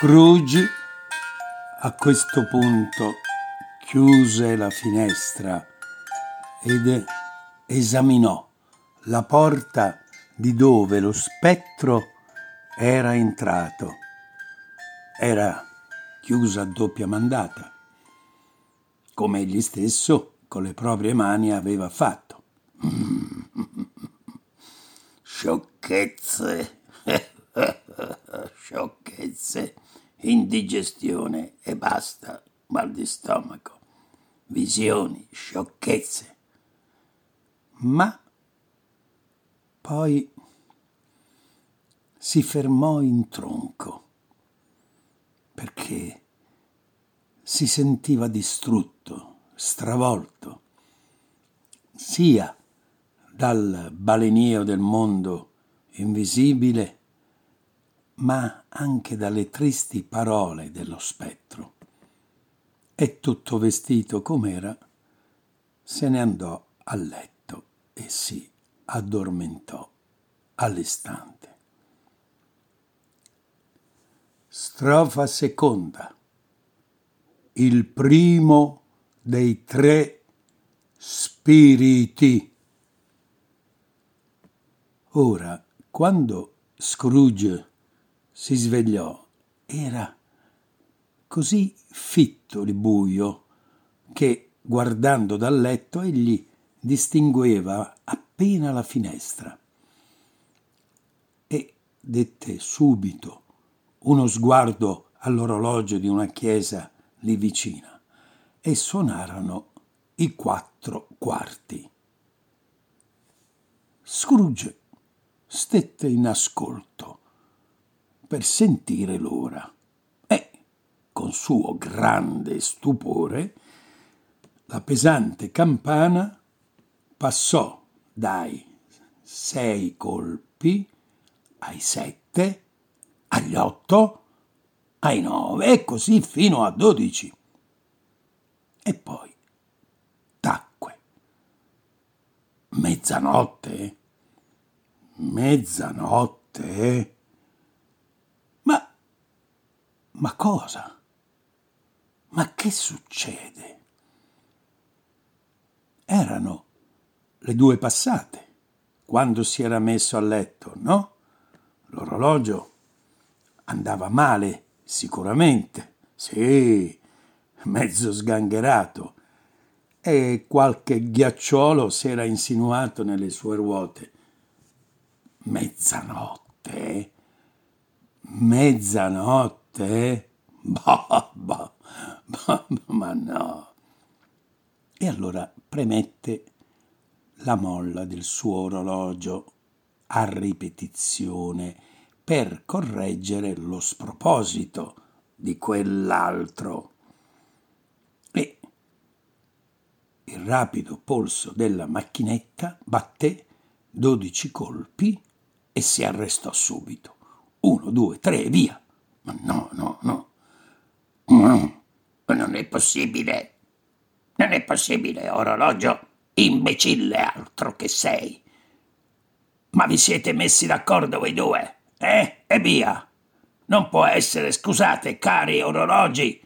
Scrooge a questo punto chiuse la finestra ed esaminò la porta di dove lo spettro era entrato. Era chiusa a doppia mandata, come egli stesso con le proprie mani aveva fatto. Sciocchezze, sciocchezze indigestione e basta, mal di stomaco, visioni, sciocchezze. Ma poi si fermò in tronco perché si sentiva distrutto, stravolto, sia dal balenio del mondo invisibile ma anche dalle tristi parole dello spettro. E tutto vestito com'era, se ne andò a letto e si addormentò all'istante. Strofa seconda. Il primo dei tre spiriti. Ora, quando Scrooge si svegliò. Era così fitto il buio che, guardando dal letto, egli distingueva appena la finestra. E dette subito uno sguardo all'orologio di una chiesa lì vicina e suonarono i quattro quarti. Scrooge stette in ascolto per sentire l'ora. E, con suo grande stupore, la pesante campana passò dai sei colpi ai sette, agli otto, ai nove e così fino a dodici. E poi tacque. Mezzanotte? Mezzanotte? Ma cosa? Ma che succede? Erano le due passate, quando si era messo a letto, no? L'orologio andava male, sicuramente, sì, mezzo sgangherato, e qualche ghiacciolo si era insinuato nelle sue ruote. Mezzanotte, mezzanotte te? Bah, bah, bah, ma no. E allora premette la molla del suo orologio a ripetizione per correggere lo sproposito di quell'altro. E il rapido polso della macchinetta batté dodici colpi e si arrestò subito. Uno, due, tre, via. No, no, no. No, non è possibile. Non è possibile, orologio. Imbecille altro che sei. Ma vi siete messi d'accordo voi due? Eh? E via. Non può essere, scusate, cari orologi.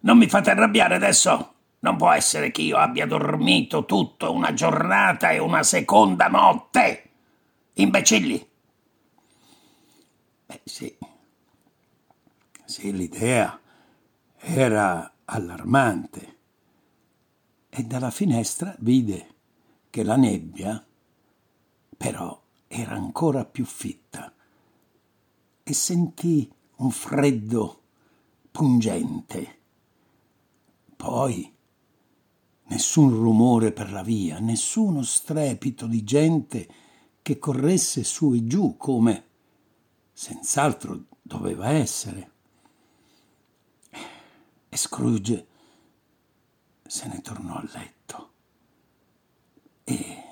Non mi fate arrabbiare adesso. Non può essere che io abbia dormito tutto una giornata e una seconda notte. Imbecilli. Beh, sì. Sì, l'idea era allarmante. E dalla finestra vide che la nebbia però era ancora più fitta e sentì un freddo pungente. Poi nessun rumore per la via, nessuno strepito di gente che corresse su e giù come senz'altro doveva essere. E Scrooge se ne tornò a letto e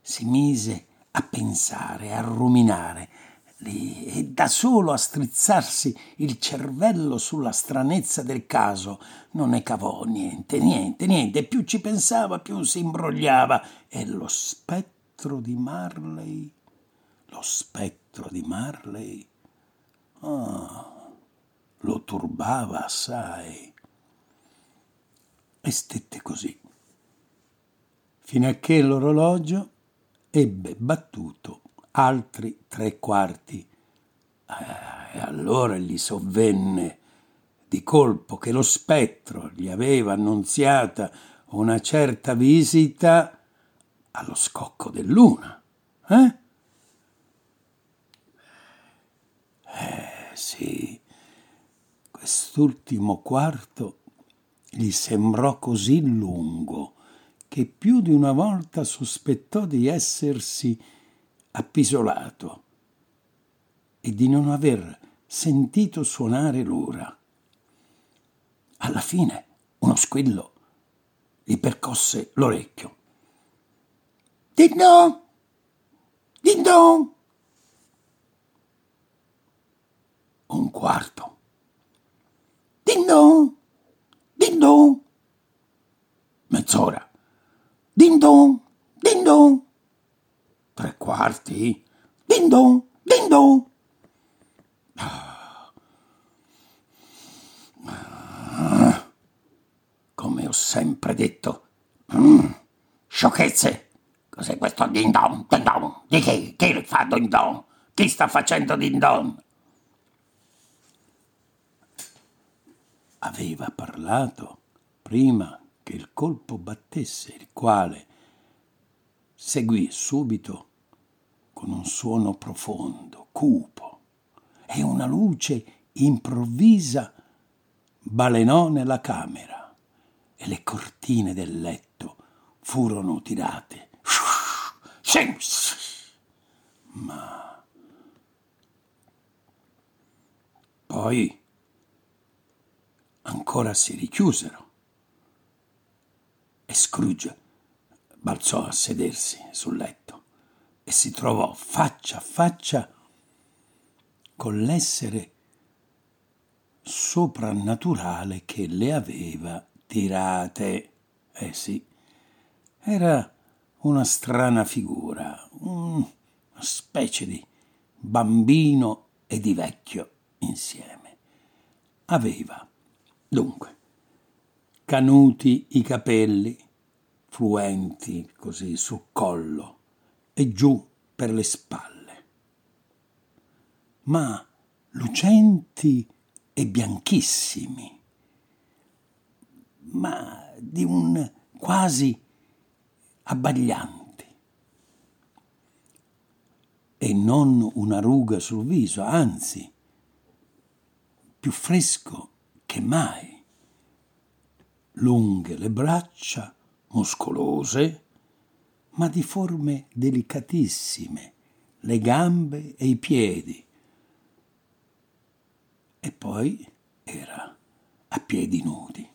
si mise a pensare, a ruminare lì e da solo a strizzarsi il cervello sulla stranezza del caso. Non ne cavò niente, niente, niente. Più ci pensava, più si imbrogliava. E lo spettro di Marley, lo spettro di Marley. Oh, lo turbava assai. E stette così, fino a che l'orologio ebbe battuto altri tre quarti. Eh, e allora gli sovvenne di colpo che lo spettro gli aveva annunziata una certa visita allo scocco del luna. Eh? Eh sì, quest'ultimo quarto gli sembrò così lungo che più di una volta sospettò di essersi appisolato e di non aver sentito suonare l'ora. Alla fine uno squillo gli percosse l'orecchio. Dindon! Dindon! Un quarto. Dindon! Dindon! Mezz'ora. Dindon! Dindon! Tre quarti. Dindon! Dindon! Come ho sempre detto. Mm, sciocchezze! Cos'è questo din don? Din don? Di chi? Chi fa din don? Chi sta facendo din don? Aveva parlato prima che il colpo battesse, il quale seguì subito con un suono profondo, cupo, e una luce improvvisa balenò nella camera e le cortine del letto furono tirate. Ma poi ancora si richiusero e Scrooge balzò a sedersi sul letto e si trovò faccia a faccia con l'essere soprannaturale che le aveva tirate. Eh sì, era una strana figura, una specie di bambino e di vecchio insieme. Aveva, dunque, canuti i capelli, fluenti così sul collo e giù per le spalle, ma lucenti e bianchissimi, ma di un quasi abbaglianti. E non una ruga sul viso, anzi, più fresco che mai. Lunghe le braccia, muscolose, ma di forme delicatissime, le gambe e i piedi. E poi era a piedi nudi.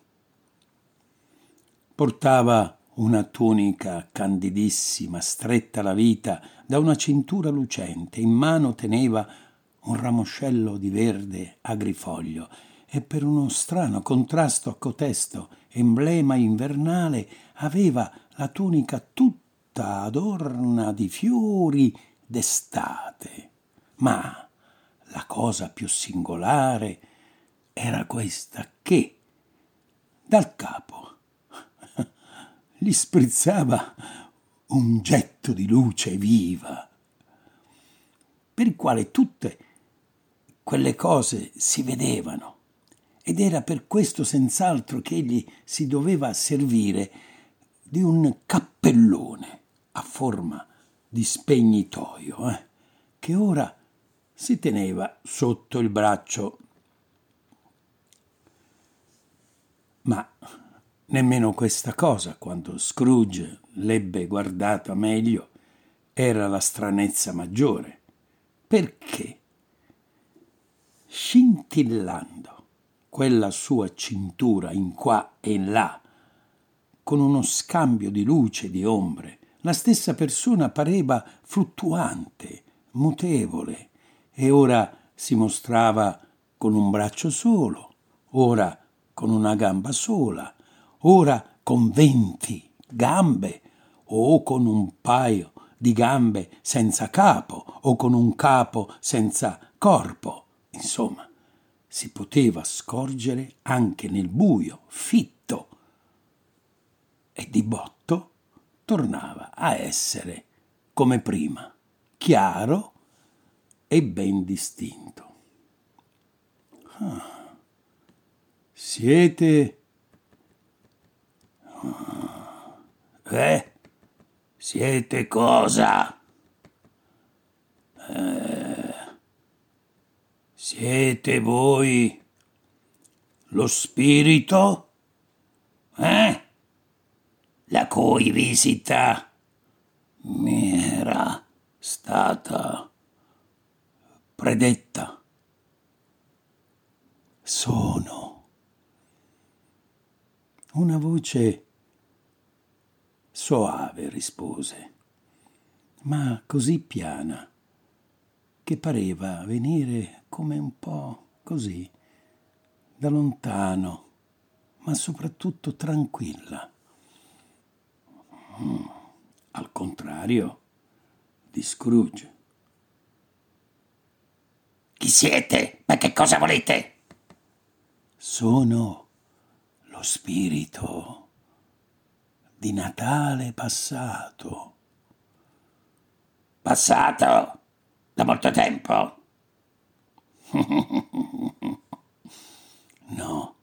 Portava una tunica candidissima, stretta alla vita, da una cintura lucente, in mano teneva un ramoscello di verde agrifoglio e per uno strano contrasto a cotesto emblema invernale aveva la tunica tutta adorna di fiori d'estate. Ma la cosa più singolare era questa che dal capo gli sprizzava un getto di luce viva, per il quale tutte quelle cose si vedevano. Ed era per questo senz'altro che egli si doveva servire di un cappellone a forma di spegnitoio, eh, che ora si teneva sotto il braccio. Ma Nemmeno questa cosa, quando Scrooge l'ebbe guardata meglio, era la stranezza maggiore. Perché, scintillando quella sua cintura in qua e in là, con uno scambio di luce e di ombre, la stessa persona pareva fluttuante, mutevole, e ora si mostrava con un braccio solo, ora con una gamba sola, ora con venti gambe o con un paio di gambe senza capo o con un capo senza corpo. Insomma, si poteva scorgere anche nel buio fitto e di botto tornava a essere come prima, chiaro e ben distinto. Ah, siete... Ah, eh? Siete cosa? Eh, siete voi lo spirito? Eh? La cui visita mi era stata predetta. Sono. Una voce soave rispose, ma così piana che pareva venire come un po' così, da lontano, ma soprattutto tranquilla. Mm, al contrario di Scrooge. Chi siete? Ma che cosa volete? Sono lo spirito di Natale passato. Passato? Da molto tempo? no,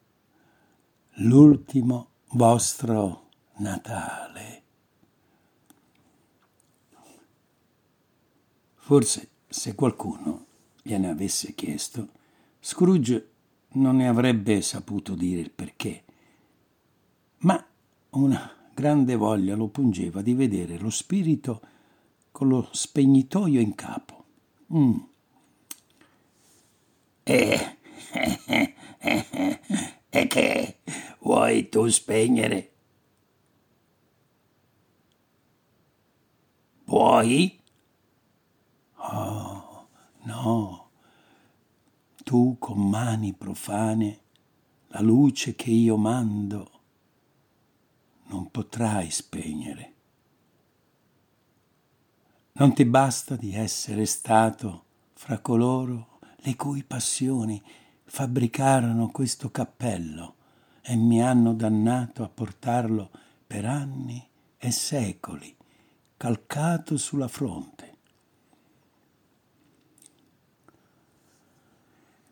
l'ultimo vostro Natale. Forse se qualcuno gliene avesse chiesto, Scrooge non ne avrebbe saputo dire il perché, ma una grande voglia lo pungeva di vedere lo spirito con lo spegnitoio in capo. Mm. E, e, e, e che vuoi tu spegnere? Vuoi? Oh, no. Tu con mani profane la luce che io mando non potrai spegnere. Non ti basta di essere stato fra coloro le cui passioni fabbricarono questo cappello e mi hanno dannato a portarlo per anni e secoli, calcato sulla fronte.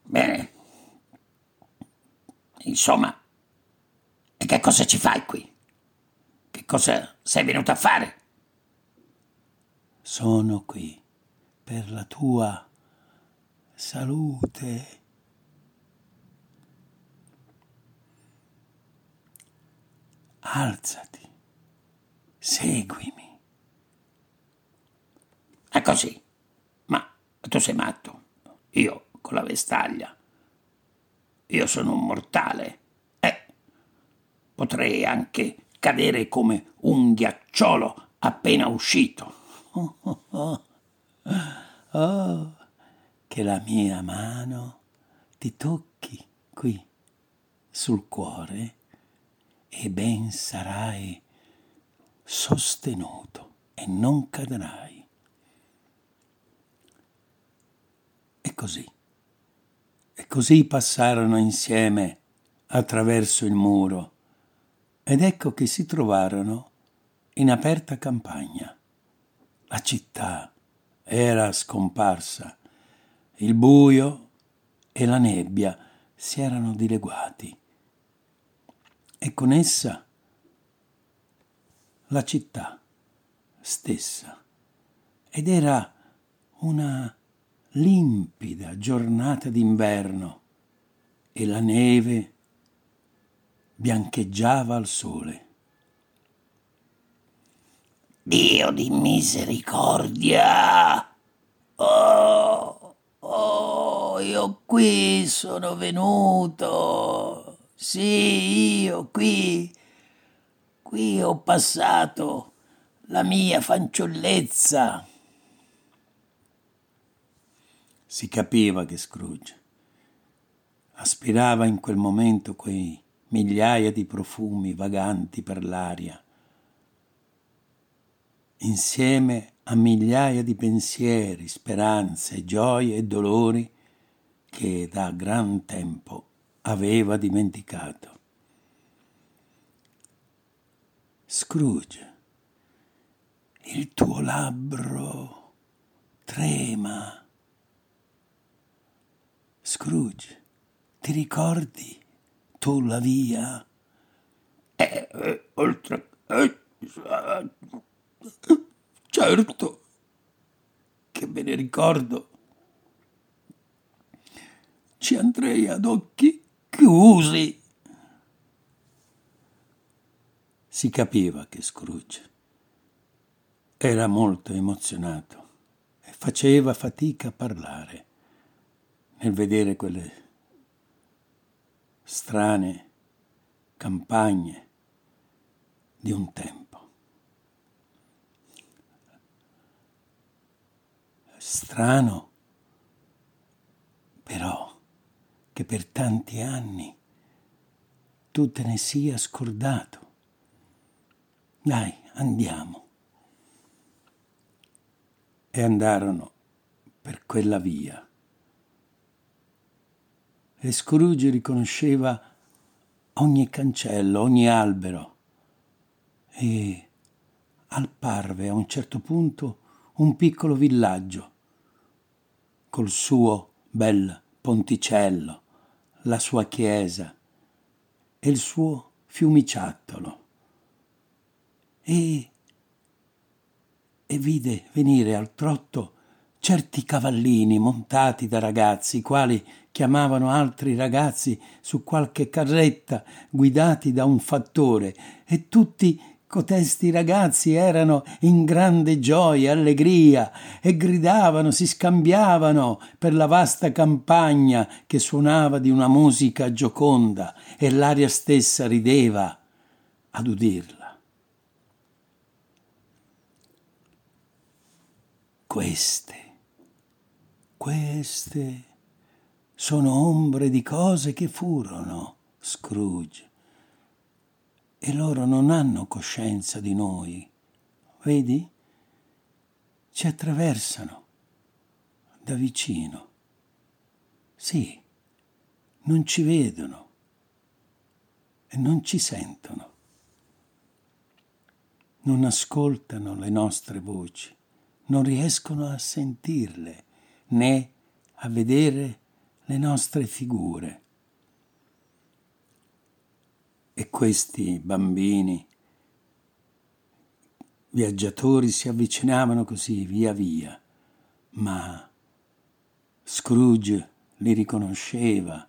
Bene. Insomma, e che cosa ci fai qui? Che cosa sei venuto a fare? Sono qui per la tua salute. Alzati, seguimi. È così. Ma tu sei matto. Io con la vestaglia. Io sono un mortale. Eh, potrei anche cadere come un ghiacciolo appena uscito. Oh, oh, oh. che la mia mano ti tocchi qui sul cuore e ben sarai sostenuto e non cadrai. E così, e così passarono insieme attraverso il muro ed ecco che si trovarono in aperta campagna. La città era scomparsa, il buio e la nebbia si erano dileguati e con essa la città stessa. Ed era una limpida giornata d'inverno e la neve biancheggiava al sole. Dio di misericordia! Oh, oh, io qui sono venuto. Sì, io qui, qui ho passato la mia fanciullezza. Si capiva che Scrooge aspirava in quel momento quei migliaia di profumi vaganti per l'aria, insieme a migliaia di pensieri, speranze, gioie e dolori che da gran tempo aveva dimenticato. Scrooge, il tuo labbro trema. Scrooge, ti ricordi tu la via? Eh, eh oltre... Eh, certo che me ne ricordo. Ci andrei ad occhi chiusi. Si capiva che Scrooge era molto emozionato e faceva fatica a parlare nel vedere quelle strane campagne di un tempo. Strano, però, che per tanti anni tu te ne sia scordato. Dai, andiamo. E andarono per quella via. E Scrooge riconosceva ogni cancello, ogni albero. E al parve a un certo punto un piccolo villaggio col suo bel ponticello, la sua chiesa e il suo fiumiciattolo. E, e vide venire al trotto certi cavallini montati da ragazzi, i quali chiamavano altri ragazzi su qualche carretta guidati da un fattore, e tutti cotesti ragazzi erano in grande gioia, allegria, e gridavano, si scambiavano per la vasta campagna che suonava di una musica gioconda, e l'aria stessa rideva ad udirla. Queste, queste sono ombre di cose che furono, Scrooge, e loro non hanno coscienza di noi. Vedi? Ci attraversano da vicino. Sì, non ci vedono e non ci sentono. Non ascoltano le nostre voci non riescono a sentirle né a vedere le nostre figure. E questi bambini viaggiatori si avvicinavano così via via, ma Scrooge li riconosceva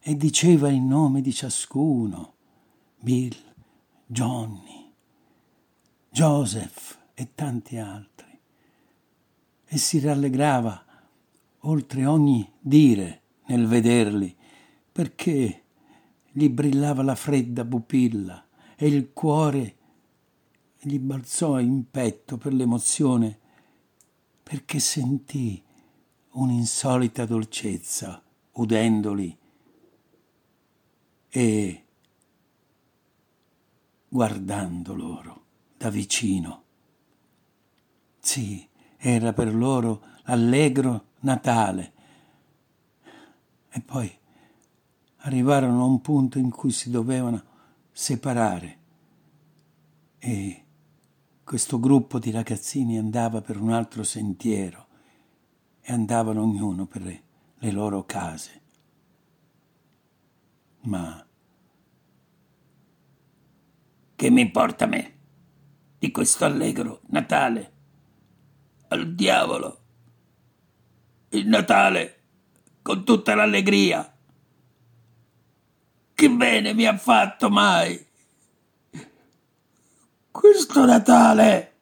e diceva il nome di ciascuno, Bill, Johnny, Joseph e tanti altri. E si rallegrava oltre ogni dire nel vederli, perché gli brillava la fredda pupilla e il cuore gli balzò in petto per l'emozione, perché sentì un'insolita dolcezza udendoli e guardando loro da vicino. Sì, era per loro allegro Natale. E poi arrivarono a un punto in cui si dovevano separare e questo gruppo di ragazzini andava per un altro sentiero e andavano ognuno per le, loro case. Ma che mi importa a me di questo allegro Natale? al diavolo. Il Natale con tutta l'allegria. Che bene mi ha fatto mai. Questo Natale